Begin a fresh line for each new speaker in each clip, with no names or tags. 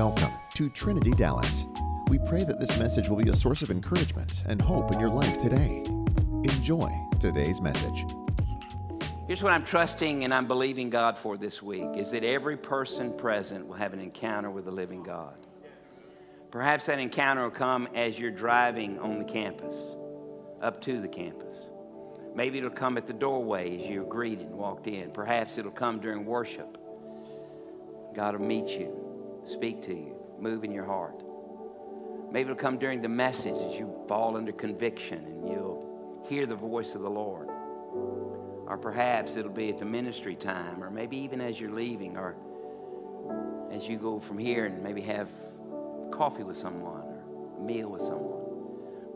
Welcome to Trinity Dallas. We pray that this message will be a source of encouragement and hope in your life today. Enjoy today's message.
Here's what I'm trusting and I'm believing God for this week is that every person present will have an encounter with the living God. Perhaps that encounter will come as you're driving on the campus, up to the campus. Maybe it'll come at the doorway as you're greeted and walked in. Perhaps it'll come during worship. God will meet you, speak to you, move in your heart. Maybe it'll come during the message as you fall under conviction and you'll hear the voice of the Lord. Or perhaps it'll be at the ministry time, or maybe even as you're leaving, or as you go from here and maybe have coffee with someone or a meal with someone.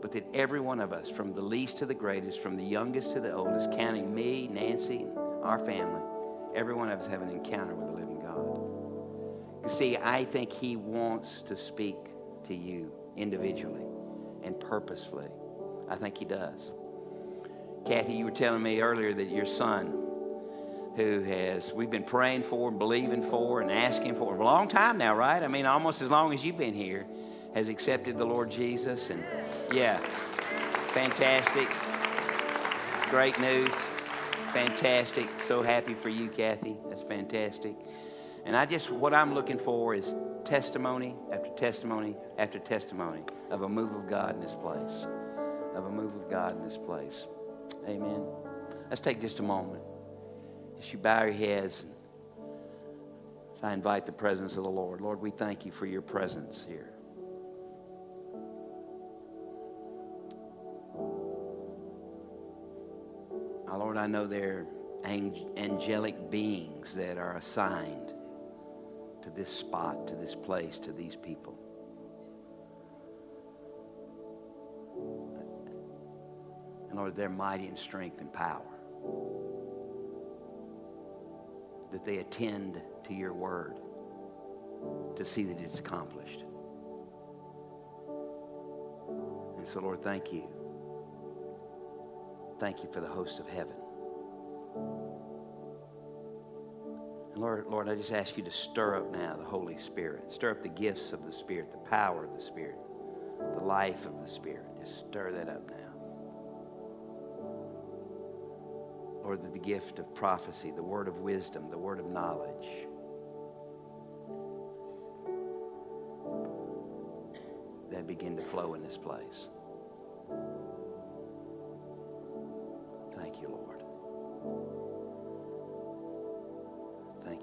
But that every one of us, from the least to the greatest, from the youngest to the oldest, counting me, Nancy, our family, every one of us have an encounter with the God. You see, I think He wants to speak to you individually and purposefully. I think He does. Kathy, you were telling me earlier that your son, who has, we've been praying for and believing for and asking for a long time now, right? I mean, almost as long as you've been here, has accepted the Lord Jesus. And yeah, fantastic. It's great news. Fantastic. So happy for you, Kathy. That's fantastic. And I just, what I'm looking for is testimony after testimony after testimony of a move of God in this place. Of a move of God in this place. Amen. Let's take just a moment. As you bow your heads, as I invite the presence of the Lord. Lord, we thank you for your presence here. Our Lord, I know there are angelic beings that are assigned to this spot, to this place, to these people. And Lord, they're mighty in strength and power. That they attend to your word to see that it's accomplished. And so, Lord, thank you. Thank you for the host of heaven. And Lord, Lord, I just ask you to stir up now the Holy Spirit. Stir up the gifts of the Spirit, the power of the Spirit, the life of the Spirit. Just stir that up now. Lord, the gift of prophecy, the word of wisdom, the word of knowledge. That begin to flow in this place. Thank you, Lord.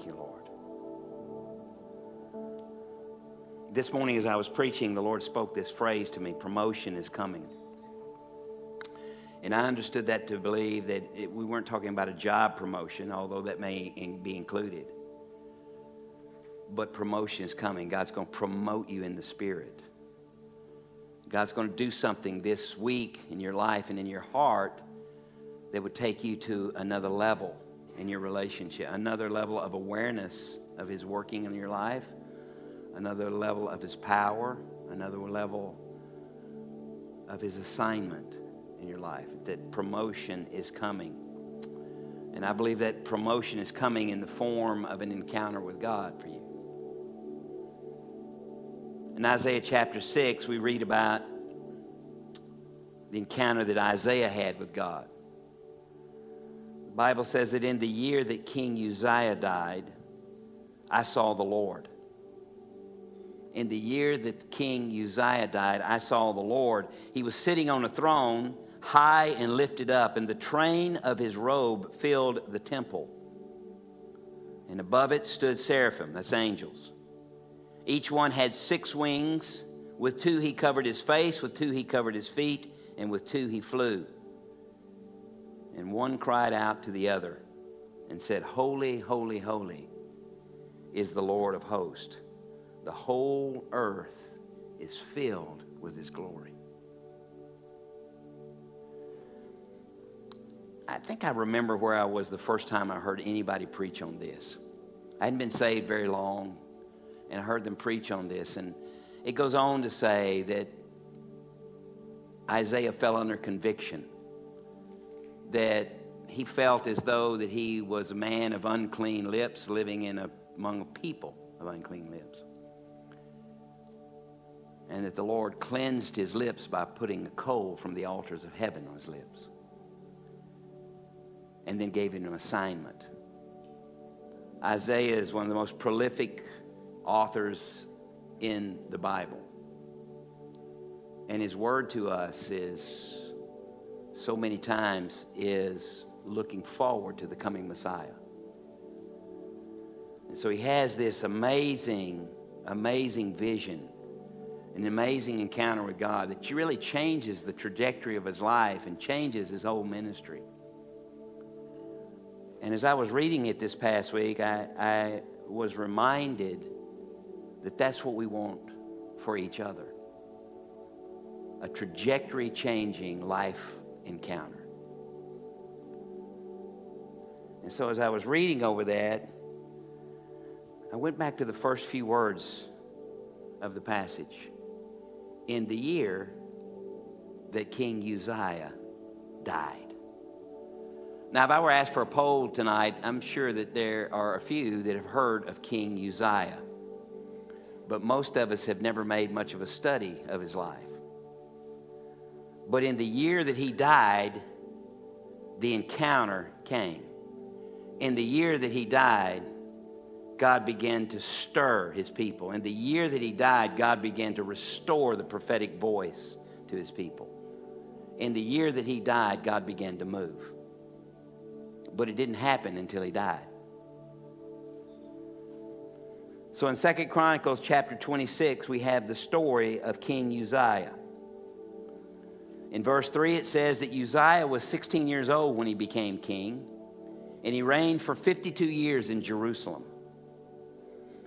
You, Lord. This morning, as I was preaching, the Lord spoke this phrase to me promotion is coming. And I understood that to believe that it, we weren't talking about a job promotion, although that may in, be included. But promotion is coming. God's going to promote you in the Spirit. God's going to do something this week in your life and in your heart that would take you to another level in your relationship, another level of awareness of His working in your life, another level of His power, another level of His assignment in your life, that promotion is coming. And I believe that promotion is coming in the form of an encounter with God for you. In Isaiah chapter 6, we read about the encounter that Isaiah had with God. Bible says that in the year that King Uzziah died, I saw the Lord. In the year that King Uzziah died, I saw the Lord. He was sitting on a throne high and lifted up, and the train of his robe filled the temple. And above it stood seraphim, that's angels. Each one had six wings. With two he covered his face, with two he covered his feet, and with two he flew. And one cried out to the other and said, Holy, holy, holy is the Lord of hosts. The whole earth is filled with his glory. I think I remember where I was the first time I heard anybody preach on this. I hadn't been saved very long, and I heard them preach on this. And it goes on to say that Isaiah fell under conviction, that he felt as though that he was a man of unclean lips living in a, among a people of unclean lips. and that the Lord cleansed his lips by putting a coal from the altars of heaven on his lips. And then gave him an assignment. Isaiah is one of the most prolific authors in the Bible. And his word to us is so many times is looking forward to the coming Messiah. And so he has this amazing, amazing vision, an amazing encounter with God that really changes the trajectory of his life and changes his whole ministry. And as I was reading it this past week, I, I was reminded that that's what we want for each other a trajectory changing life encounter. And so as I was reading over that, I went back to the first few words of the passage. In the year that King Uzziah died. Now, if I were asked for a poll tonight, I'm sure that there are a few that have heard of King Uzziah. But most of us have never made much of a study of his life. But in the year that he died, the encounter came. In the year that he died, God began to stir his people. In the year that he died, God began to restore the prophetic voice to his people. In the year that he died, God began to move. But it didn't happen until he died. So in Second Chronicles chapter 26, we have the story of King Uzziah. In verse 3, it says that Uzziah was 16 years old when he became king, and he reigned for 52 years in Jerusalem.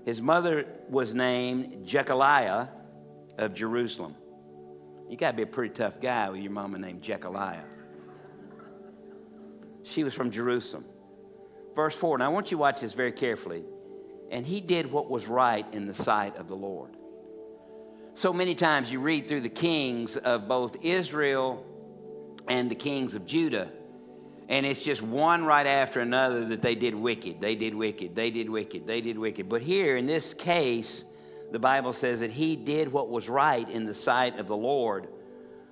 His mother was named Jecholiah of Jerusalem. You got to be a pretty tough guy with your mama named Jecholiah. She was from Jerusalem. Verse 4. Now I want you to watch this very carefully. And he did what was right in the sight of the Lord. So many times you read through the kings of both Israel and the kings of Judah and it's just one right after another that they did wicked, they did wicked, they did wicked, they did wicked. But here in this case, the Bible says that he did what was right in the sight of the Lord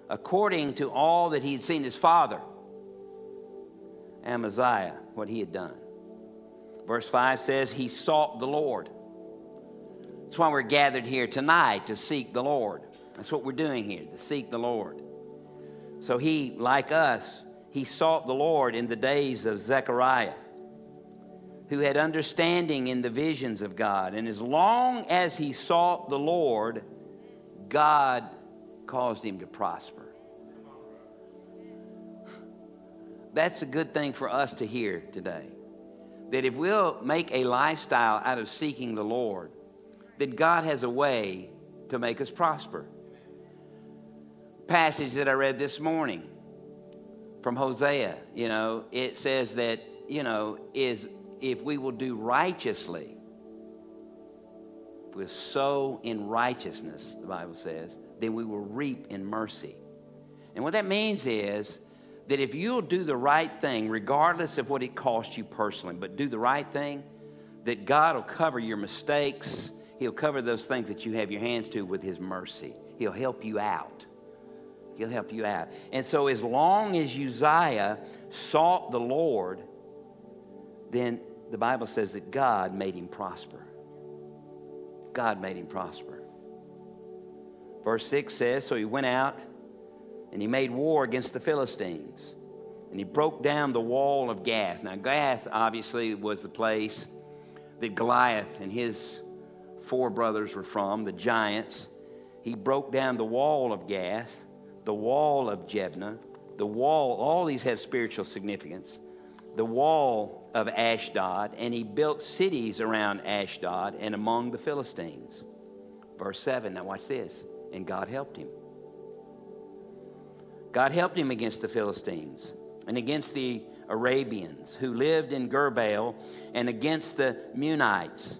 according to all that he had seen his father, Amaziah, what he had done. Verse 5 says, He sought the Lord. That's why we're gathered here tonight to seek the Lord. That's what we're doing here, to seek the Lord. So he, like us, he sought the Lord in the days of Zechariah, who had understanding in the visions of God. And as long as he sought the Lord, God caused him to prosper. That's a good thing for us to hear today. That if we'll make a lifestyle out of seeking the Lord, then God has a way to make us prosper. Passage that I read this morning from Hosea, you know, it says that, you know, is if we will do righteously, we sow in righteousness, the Bible says, then we will reap in mercy. And what that means is that if you'll do the right thing, regardless of what it costs you personally, but do the right thing, that God will cover your mistakes. He'll cover those things that you have your hands to with His mercy. He'll help you out. He'll help you out. And so, as long as Uzziah sought the Lord, then the Bible says that God made him prosper. God made him prosper. Verse 6 says So he went out and he made war against the Philistines. And he broke down the wall of Gath. Now, Gath obviously was the place that Goliath and his four brothers were from, the giants. He broke down the wall of Gath the wall of Jebna, the wall, all these have spiritual significance, the wall of Ashdod, and he built cities around Ashdod and among the Philistines. Verse 7, now watch this. And God helped him. God helped him against the Philistines and against the Arabians who lived in Gurbaal and against the Meunites,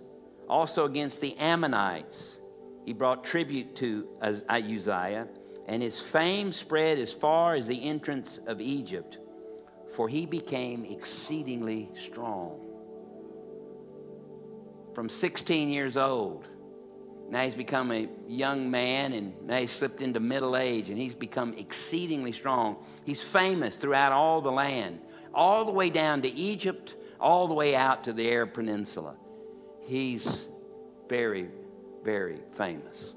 also against the Ammonites. He brought tribute to Uzziah and his fame spread as far as the entrance of Egypt, for he became exceedingly strong. From 16 years old, Now he's become a young man and now he's slipped into middle age and he's become exceedingly strong. He's famous throughout all the land, all the way down to Egypt, all the way out to the Arab Peninsula. He's very, very famous.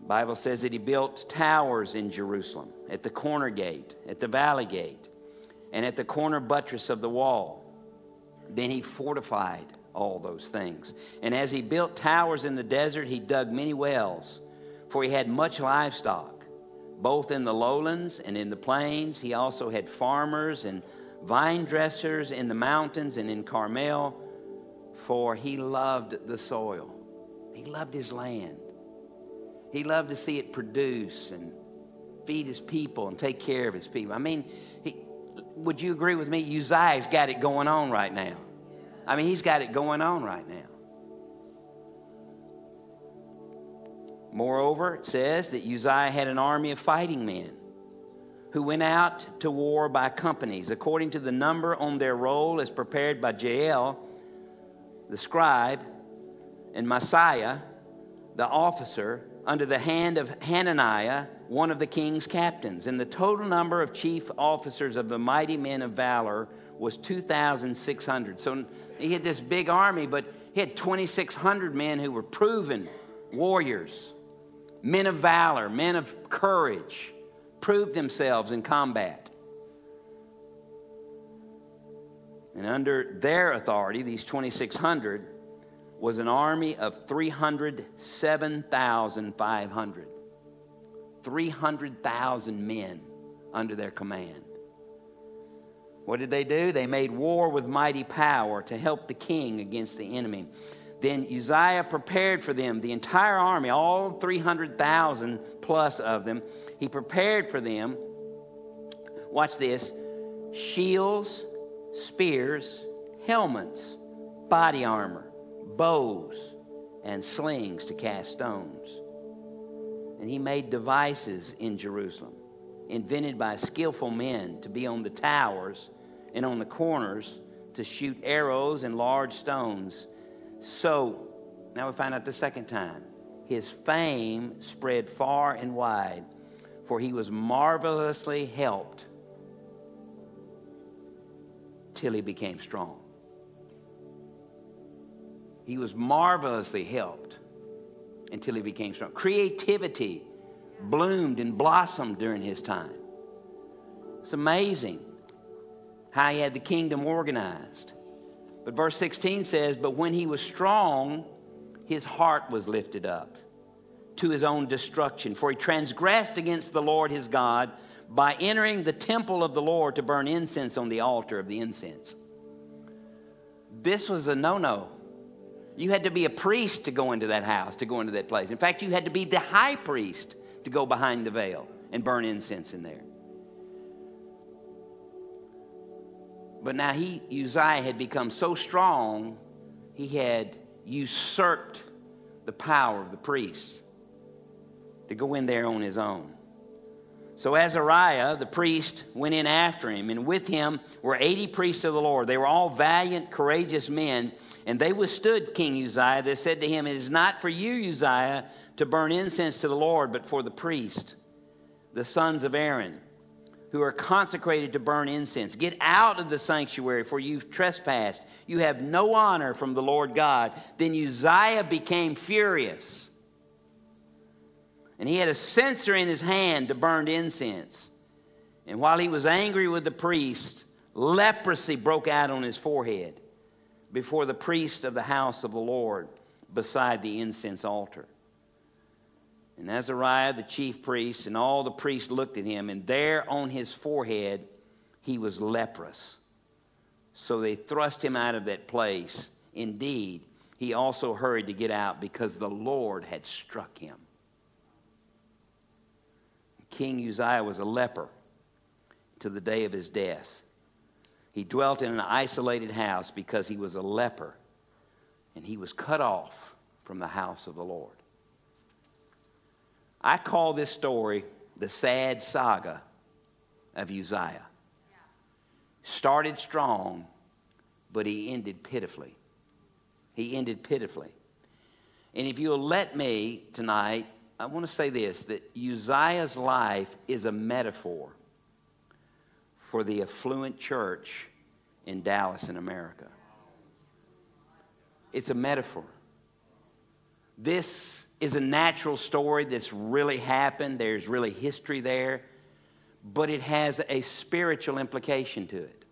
The Bible says that he built towers in Jerusalem, at the corner gate, at the valley gate, and at the corner buttress of the wall. Then he fortified all those things. And as he built towers in the desert, he dug many wells, for he had much livestock, both in the lowlands and in the plains. He also had farmers and vine dressers in the mountains and in Carmel, for he loved the soil. He loved his land. He loved to see it produce and feed his people and take care of his people. I mean, he, would you agree with me? Uzziah's got it going on right now. I mean, he's got it going on right now. Moreover, it says that Uzziah had an army of fighting men who went out to war by companies, according to the number on their roll as prepared by Jeiel, the scribe, and Maaseiah, the officer, under the hand of Hananiah, one of the king's captains. And the total number of chief officers of the mighty men of valor was 2,600. So he had this big army, but he had 2,600 men who were proven warriors, men of valor, men of courage, proved themselves in combat. And under their authority, these 2,600, was an army of 307,500. 300,000 men under their command. What did they do? They made war with mighty power to help the king against the enemy. Then Uzziah prepared for them the entire army, all 300,000 plus of them. He prepared for them, watch this, shields, spears, helmets, body armor bows and slings to cast stones. And he made devices in Jerusalem, invented by skillful men to be on the towers and on the corners to shoot arrows and large stones. So, now we find out the second time, his fame spread far and wide, for he was marvelously helped till he became strong. He was marvelously helped until he became strong. Creativity bloomed and blossomed during his time. It's amazing how he had the kingdom organized. But verse 16 says, But when he was strong, his heart was lifted up to his own destruction. For he transgressed against the Lord his God by entering the temple of the Lord to burn incense on the altar of the incense. This was a no no. You had to be a priest to go into that house, to go into that place. In fact, you had to be the high priest to go behind the veil and burn incense in there. But now he, Uzziah, had become so strong, he had usurped the power of the priests to go in there on his own. So Azariah, the priest, went in after him, and with him were 80 priests of the Lord. They were all valiant, courageous men and they withstood King Uzziah. They said to him, It is not for you, Uzziah, to burn incense to the Lord, but for the priest, the sons of Aaron, who are consecrated to burn incense. Get out of the sanctuary, for you've trespassed. You have no honor from the Lord God. Then Uzziah became furious. And he had a censer in his hand to burn incense. And while he was angry with the priest, leprosy broke out on his forehead before the priest of the house of the Lord beside the incense altar. And Azariah, the chief priest, and all the priests looked at him, and there on his forehead he was leprous. So they thrust him out of that place. Indeed, he also hurried to get out because the Lord had struck him. King Uzziah was a leper to the day of his death. He dwelt in an isolated house because he was a leper and he was cut off from the house of the Lord. I call this story the sad saga of Uzziah. Started strong, but he ended pitifully. He ended pitifully. And if you'll let me tonight, I want to say this that Uzziah's life is a metaphor for the affluent church in Dallas in America. It's a metaphor. This is a natural story that's really happened, there's really history there, but it has a spiritual implication to it.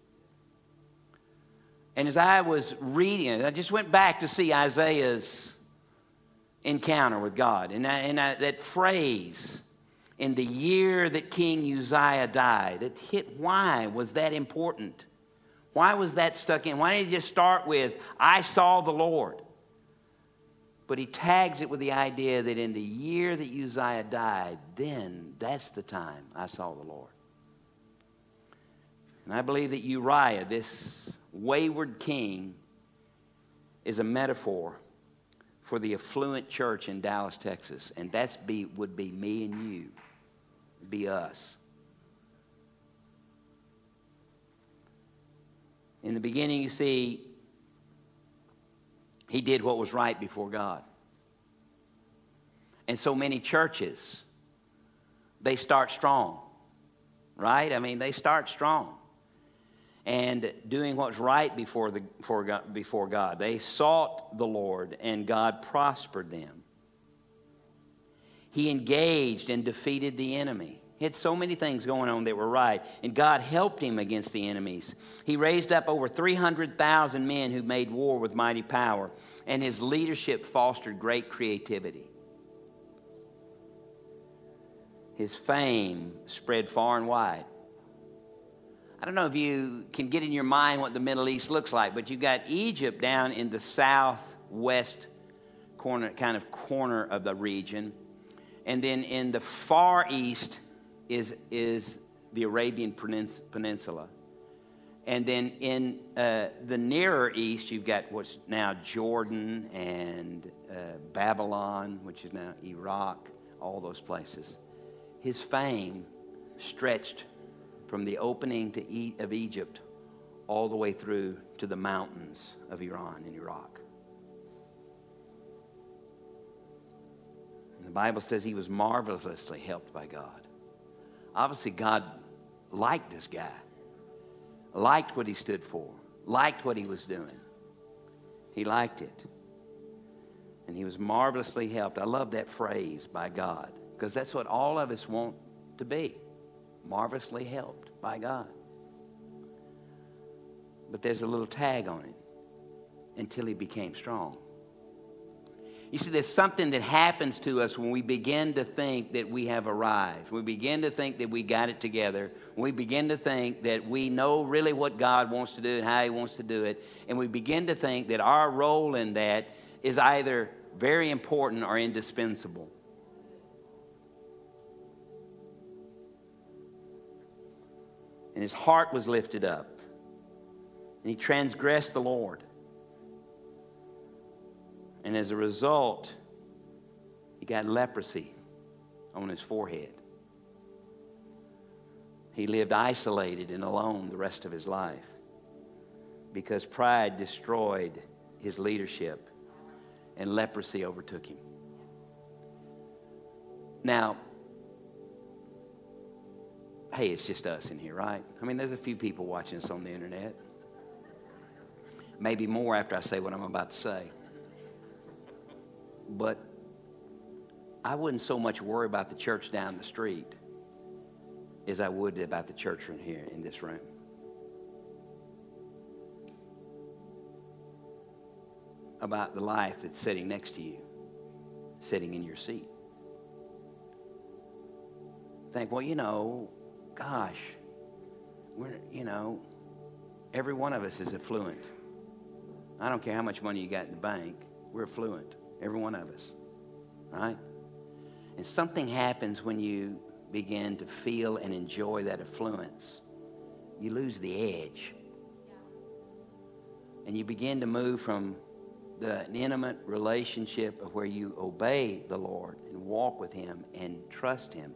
And as I was reading it, I just went back to see Isaiah's encounter with God. And, I, and I, that phrase, in the year that King Uzziah died, it hit why was that important? Why was that stuck in? Why didn't he just start with, I saw the Lord? But he tags it with the idea that in the year that Uzziah died, then that's the time I saw the Lord. And I believe that Uriah, this wayward king, is a metaphor for the affluent church in Dallas, Texas. And that's be, would be me and you, be us. In the beginning, you see, he did what was right before God. And so many churches, they start strong, right? I mean, they start strong and doing what's right before, the, before, God, before God. They sought the Lord, and God prospered them. He engaged and defeated the enemy. He had so many things going on that were right, and God helped him against the enemies. He raised up over 300,000 men who made war with mighty power, and his leadership fostered great creativity. His fame spread far and wide. I don't know if you can get in your mind what the Middle East looks like, but you've got Egypt down in the southwest corner, kind of corner of the region. And then in the far east, is, is the Arabian Peninsula. And then in uh, the nearer east, you've got what's now Jordan and uh, Babylon, which is now Iraq, all those places. His fame stretched from the opening to e- of Egypt all the way through to the mountains of Iran and Iraq. And the Bible says he was marvelously helped by God. Obviously, God liked this guy, liked what he stood for, liked what he was doing. He liked it. And he was marvelously helped. I love that phrase by God because that's what all of us want to be marvelously helped by God. But there's a little tag on it until he became strong. You see, there's something that happens to us when we begin to think that we have arrived. We begin to think that we got it together. We begin to think that we know really what God wants to do and how He wants to do it. And we begin to think that our role in that is either very important or indispensable. And his heart was lifted up, and he transgressed the Lord. And as a result, he got leprosy on his forehead. He lived isolated and alone the rest of his life because pride destroyed his leadership and leprosy overtook him. Now, hey, it's just us in here, right? I mean, there's a few people watching us on the internet. Maybe more after I say what I'm about to say. But I wouldn't so much worry about the church down the street as I would about the church from here in this room. About the life that's sitting next to you, sitting in your seat. Think, well, you know, gosh, we're, you know, every one of us is affluent. I don't care how much money you got in the bank, we're affluent. Every one of us, right? And something happens when you begin to feel and enjoy that affluence. You lose the edge. And you begin to move from the intimate relationship of where you obey the Lord and walk with Him and trust Him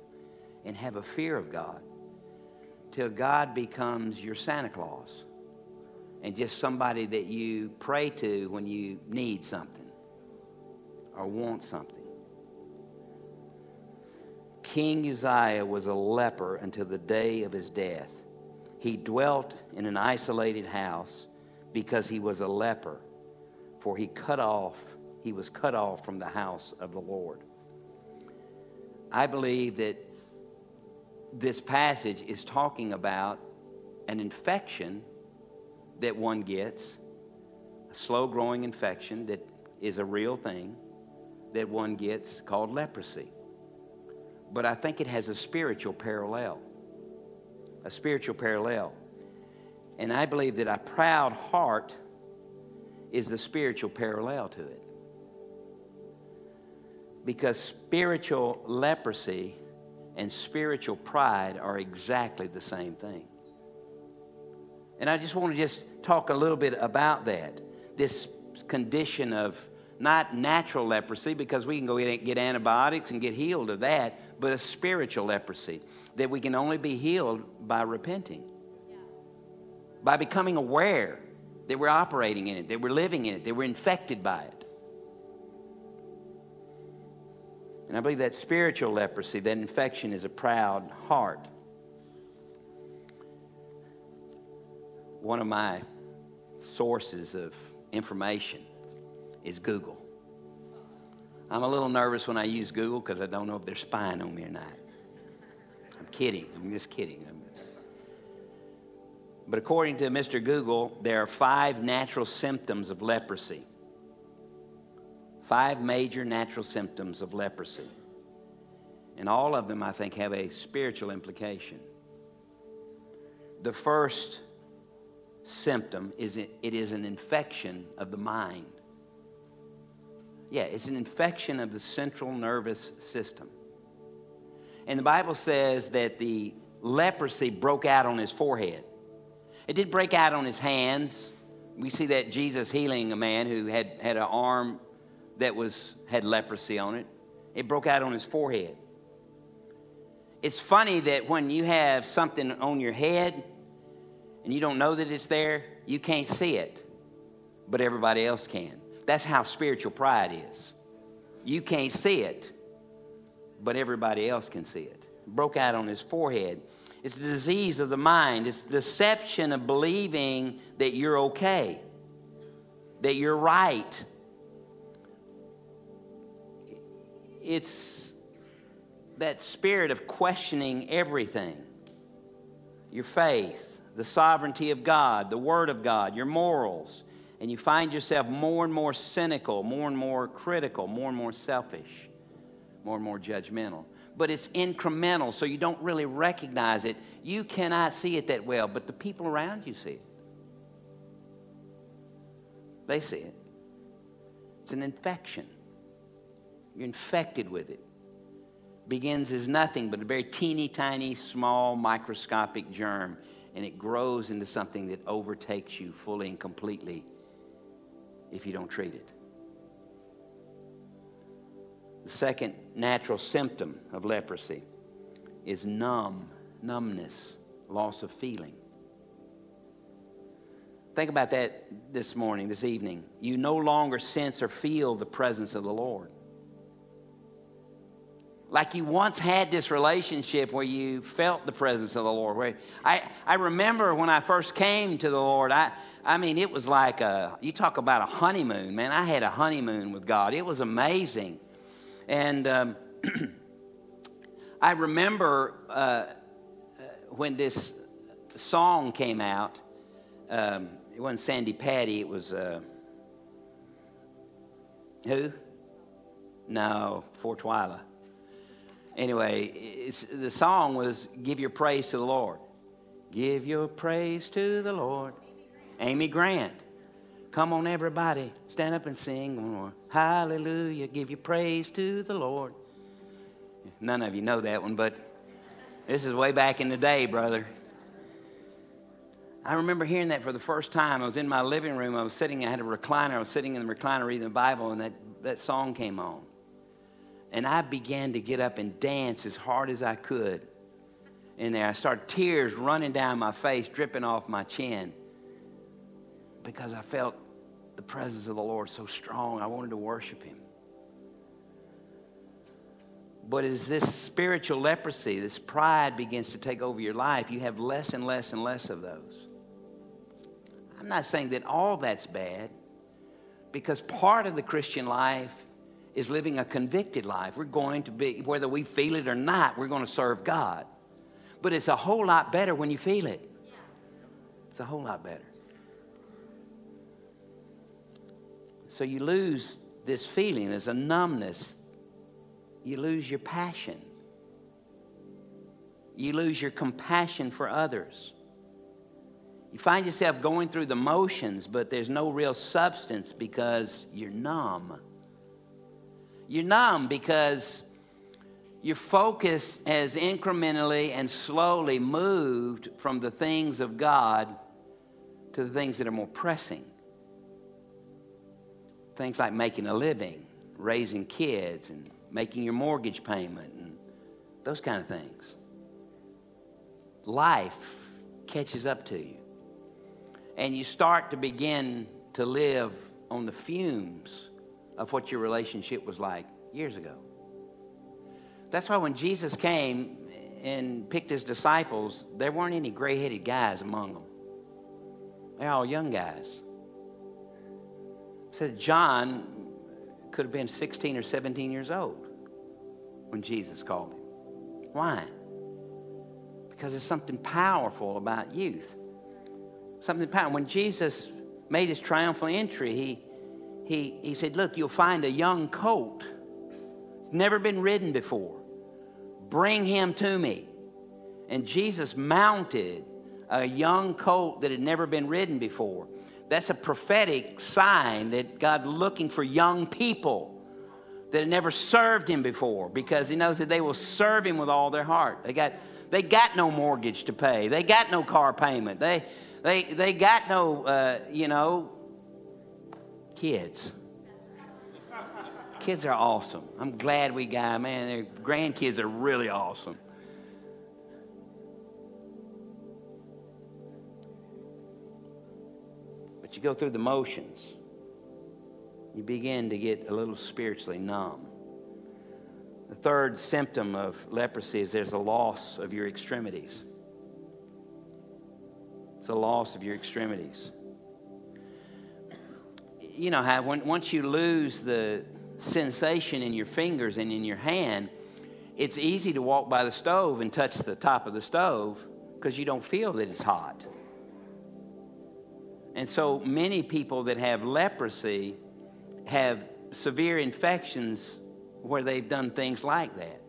and have a fear of God till God becomes your Santa Claus and just somebody that you pray to when you need something or want something. King Uzziah was a leper until the day of his death. He dwelt in an isolated house because he was a leper, for he cut off, he was cut off from the house of the Lord. I believe that this passage is talking about an infection that one gets, a slow growing infection that is a real thing that one gets called leprosy. But I think it has a spiritual parallel. A spiritual parallel. And I believe that a proud heart is the spiritual parallel to it. Because spiritual leprosy and spiritual pride are exactly the same thing. And I just want to just talk a little bit about that. This condition of not natural leprosy, because we can go get antibiotics and get healed of that, but a spiritual leprosy that we can only be healed by repenting, by becoming aware that we're operating in it, that we're living in it, that we're infected by it. And I believe that spiritual leprosy, that infection, is a proud heart. One of my sources of information is Google. I'm a little nervous when I use Google because I don't know if they're spying on me or not. I'm kidding. I'm just kidding. But according to Mr. Google, there are five natural symptoms of leprosy. Five major natural symptoms of leprosy. And all of them, I think, have a spiritual implication. The first symptom is it, it is an infection of the mind. Yeah, it's an infection of the central nervous system. And the Bible says that the leprosy broke out on his forehead. It did break out on his hands. We see that Jesus healing a man who had, had an arm that was, had leprosy on it. It broke out on his forehead. It's funny that when you have something on your head and you don't know that it's there, you can't see it, but everybody else can. That's how spiritual pride is. You can't see it, but everybody else can see it. Broke out on his forehead. It's the disease of the mind. It's deception of believing that you're okay, that you're right. It's that spirit of questioning everything your faith, the sovereignty of God, the Word of God, your morals and you find yourself more and more cynical, more and more critical, more and more selfish, more and more judgmental. But it's incremental, so you don't really recognize it. You cannot see it that well, but the people around you see it. They see it. It's an infection. You're infected with it. Begins as nothing but a very teeny tiny, small, microscopic germ, and it grows into something that overtakes you fully and completely if you don't treat it. The second natural symptom of leprosy is numb, numbness, loss of feeling. Think about that this morning, this evening. You no longer sense or feel the presence of the Lord. Like you once had this relationship where you felt the presence of the Lord. Where I, I remember when I first came to the Lord, I, I mean, it was like a, you talk about a honeymoon, man. I had a honeymoon with God. It was amazing. And um, I remember uh, when this song came out, um, it wasn't Sandi Patty, it was, uh, who? No, Fort Twila. Anyway, the song was Give Your Praise to the Lord. Give your praise to the Lord. Amy Grant. Come on, everybody, stand up and sing. Hallelujah, give your praise to the Lord. None of you know that one, but this is way back in the day, brother. I remember hearing that for the first time. I was in my living room. I was sitting, I had a recliner. I was sitting in the recliner reading the Bible, and that, that song came on. And I began to get up and dance as hard as I could in there. I started tears running down my face, dripping off my chin because I felt the presence of the Lord so strong. I wanted to worship Him. But as this spiritual leprosy, this pride begins to take over your life, you have less and less and less of those. I'm not saying that all that's bad, because part of the Christian life is living a convicted life. We're going to be, whether we feel it or not, we're going to serve God. But it's a whole lot better when you feel it. It's a whole lot better. So you lose this feeling, there's a numbness. You lose your passion. You lose your compassion for others. You find yourself going through the motions, but there's no real substance because you're numb. You're numb because your focus has incrementally and slowly moved from the things of God to the things that are more pressing. Things like making a living, raising kids, and making your mortgage payment, and those kind of things. Life catches up to you. And you start to begin to live on the fumes of what your relationship was like years ago. That's why when Jesus came and picked his disciples, there weren't any gray headed guys among them. They're all young guys. Said John could have been 16 or 17 years old when Jesus called him. Why? Because there's something powerful about youth. Something powerful. When Jesus made his triumphal entry, he, he, he said, Look, you'll find a young colt. It's never been ridden before. Bring him to me. And Jesus mounted a young colt that had never been ridden before. That's a prophetic sign that God's looking for young people that had never served him before because he knows that they will serve him with all their heart. They got, they got no mortgage to pay. They got no car payment. They, they, they got no, uh, you know, kids. Kids are awesome. I'm glad we got, them. man, their grandkids are really awesome. But you go through the motions you begin to get a little spiritually numb. The third symptom of leprosy is there's a loss of your extremities. It's a loss of your extremities. You know how when, once you lose the sensation in your fingers and in your hand, it's easy to walk by the stove and touch the top of the stove because you don't feel that it's hot. And so many people that have leprosy have severe infections where they've done things like that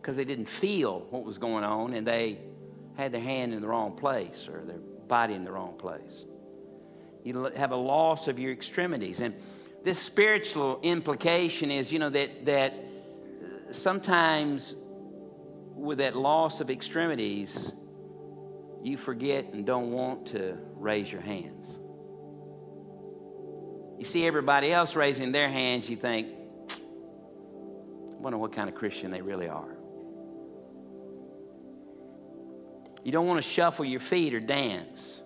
because they didn't feel what was going on and they had their hand in the wrong place or their body in the wrong place. You have a loss of your extremities. And this spiritual implication is, you know, that, that uh, sometimes with that loss of extremities, you forget and don't want to raise your hands. You see everybody else raising their hands, you think, I wonder what kind of Christian they really are. You don't want to shuffle your feet or dance.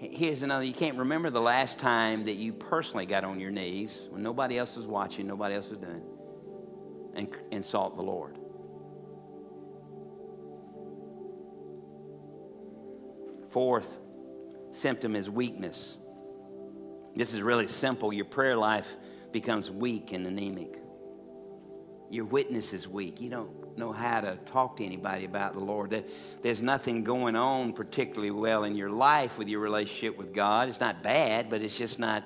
Here's another you can't remember the last time that you personally got on your knees when nobody else was watching, nobody else was doing, and, and sought the Lord. Fourth symptom is weakness. This is really simple. Your prayer life becomes weak and anemic. Your witness is weak. You don't know how to talk to anybody about the Lord. There's nothing going on particularly well in your life with your relationship with God. It's not bad, but it's just not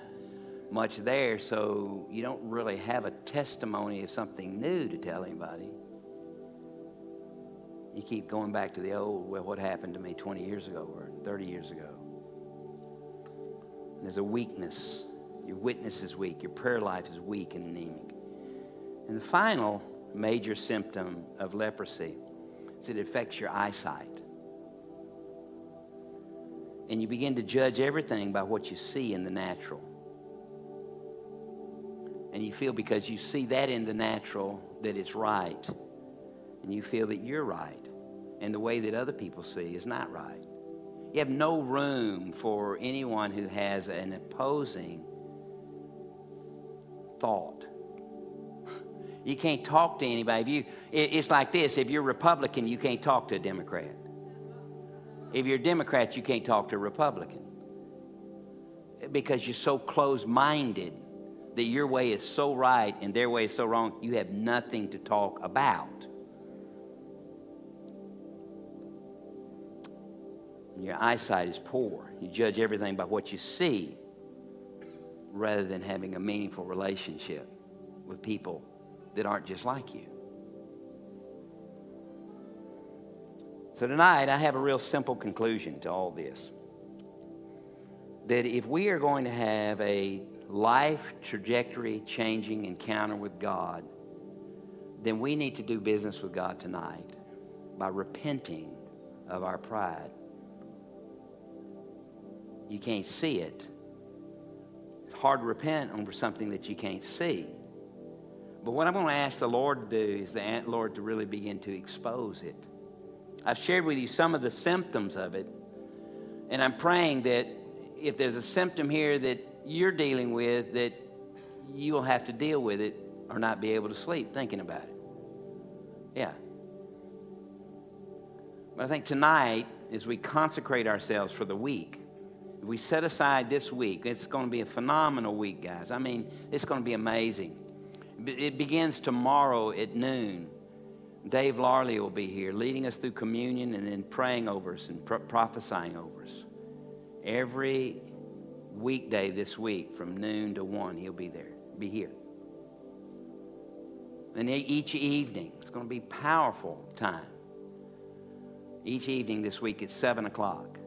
much there. So you don't really have a testimony of something new to tell anybody. You keep going back to the old, well, what happened to me 20 years ago or 30 years ago? There's a weakness. Your witness is weak. Your prayer life is weak and anemic. And the final major symptom of leprosy is it affects your eyesight. And you begin to judge everything by what you see in the natural. And you feel because you see that in the natural that it's right. And you feel that you're right. And the way that other people see is not right. You have no room for anyone who has an opposing thought. You can't talk to anybody. If you, it's like this if you're Republican, you can't talk to a Democrat. If you're a Democrat, you can't talk to a Republican because you're so close minded that your way is so right and their way is so wrong, you have nothing to talk about. Your eyesight is poor. You judge everything by what you see rather than having a meaningful relationship with people that aren't just like you. So, tonight, I have a real simple conclusion to all this. That if we are going to have a life trajectory changing encounter with God, then we need to do business with God tonight by repenting of our pride. You can't see it. It's hard to repent over something that you can't see. But what I'm going to ask the Lord to do is the Lord to really begin to expose it. I've shared with you some of the symptoms of it, and I'm praying that if there's a symptom here that you're dealing with, that you will have to deal with it or not be able to sleep thinking about it. Yeah. But I think tonight, as we consecrate ourselves for the week, we set aside this week, it's going to be a phenomenal week, guys. I mean, it's going to be amazing. It begins tomorrow at noon. Dave Larley will be here leading us through communion and then praying over us and pro- prophesying over us. Every weekday this week from noon to 1, he'll be there, be here. And each evening, it's going to be powerful time. Each evening this week at 7 o'clock.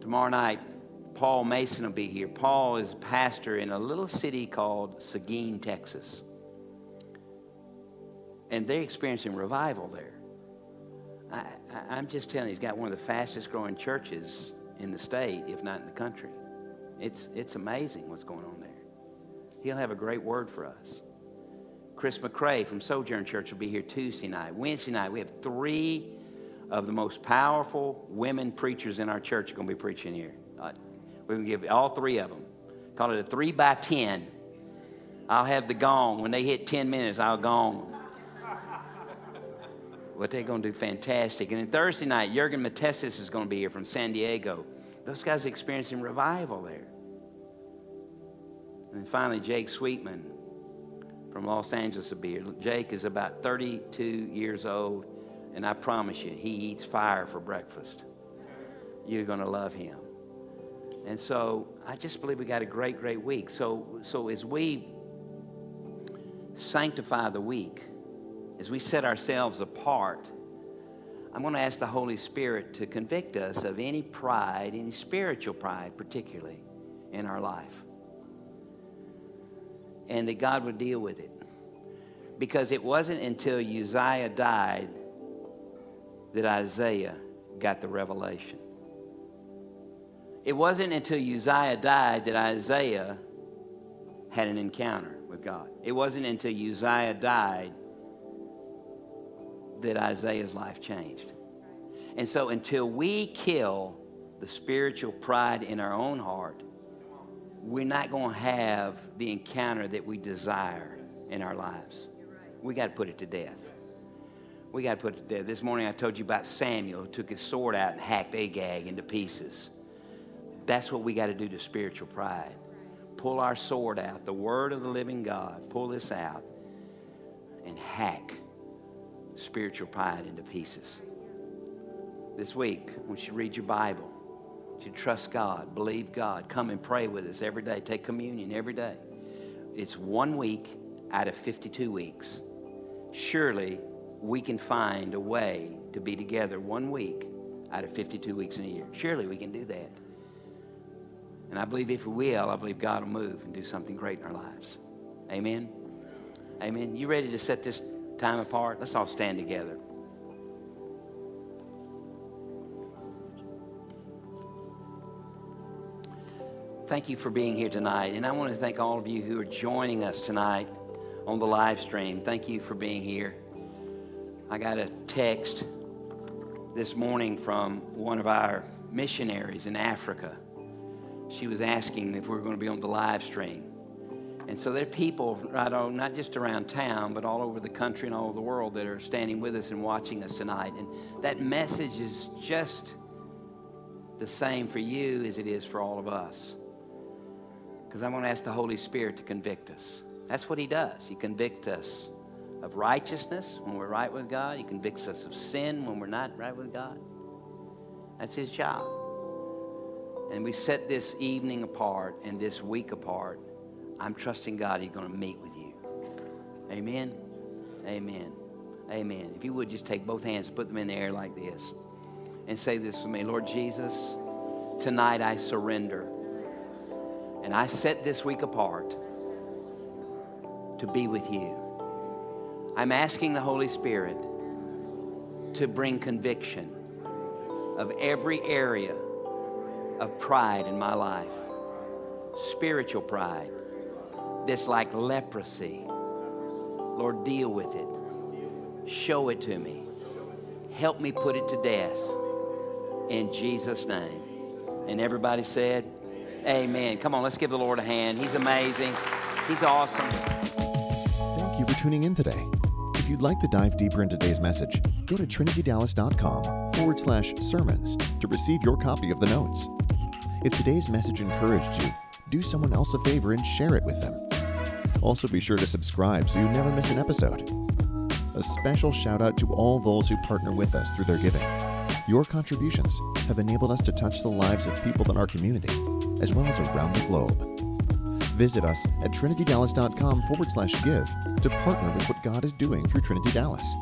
Tomorrow night, Paul Mason will be here. Paul is a pastor in a little city called Seguin, Texas. And they're experiencing revival there. I, am just telling you, he's got one of the fastest growing churches in the state, if not in the country. It's, it's amazing what's going on there. He'll have a great word for us. Chris McCrae from Sojourn Church will be here Tuesday night. Wednesday night, we have three of the most powerful women preachers in our church going to be preaching here. We're going to give all three of them. Call it a three by ten. I'll have the gong. When they hit 10 minutes, I'll gong but they're going to do fantastic. And then Thursday night, Jurgen Matthesius is going to be here from San Diego. Those guys are experiencing revival there. And then finally, Jake Sweetman from Los Angeles will be here. Jake is about 32 years old, and I promise you, he eats fire for breakfast. You're going to love him. And so I just believe we got a great, great week. So, so as we sanctify the week, as we set ourselves apart, I'm going to ask the Holy Spirit to convict us of any pride, any spiritual pride, particularly in our life. And that God would deal with it. Because it wasn't until Uzziah died that Isaiah got the revelation. It wasn't until Uzziah died that Isaiah had an encounter with God. It wasn't until Uzziah died that Isaiah's life changed. And so until we kill the spiritual pride in our own heart, we're not going to have the encounter that we desire in our lives. We got to put it to death. We got to put it to death. This morning I told you about Samuel who took his sword out and hacked Agag into pieces. That's what we got to do to spiritual pride. Pull our sword out, the word of the living God, pull this out and hack spiritual pride into pieces. This week, when you read your Bible, you trust God, believe God, come and pray with us every day, take communion every day. It's one week out of 52 weeks. Surely we can find a way to be together one week out of 52 weeks in a year. Surely we can do that. And I believe if we will, I believe God will move and do something great in our lives. Amen. Amen. You ready to set this time apart? Let's all stand together. Thank you for being here tonight. And I want to thank all of you who are joining us tonight on the live stream. Thank you for being here. I got a text this morning from one of our missionaries in Africa. She was asking if we were going to be on the live stream. And so there are people right on, not just around town, but all over the country and all over the world that are standing with us and watching us tonight. And that message is just the same for you as it is for all of us. Because I'm going to ask the Holy Spirit to convict us. That's what He does. He convicts us of righteousness when we're right with God, He convicts us of sin when we're not right with God. That's His job. And we set this evening apart and this week apart I'm trusting God He's going to meet with you. Amen. Amen. Amen. If you would just take both hands and put them in the air like this and say this to me Lord Jesus, tonight I surrender. And I set this week apart to be with you. I'm asking the Holy Spirit to bring conviction of every area of pride in my life spiritual pride that's like leprosy. Lord, deal with it. Show it to me. Help me put it to death. In Jesus' name. And everybody said, Amen. Come on, let's give the Lord a hand. He's amazing. He's awesome.
Thank you for tuning in today. If you'd like to dive deeper into today's message, go to trinitydallas.com forward slash sermons to receive your copy of the notes. If today's message encouraged you, do someone else a favor and share it with them. Also, be sure to subscribe so you never miss an episode. A special shout out to all those who partner with us through their giving. Your contributions have enabled us to touch the lives of people in our community, as well as around the globe. Visit us at trinitydallas.com forward slash give to partner with what God is doing through Trinity Dallas.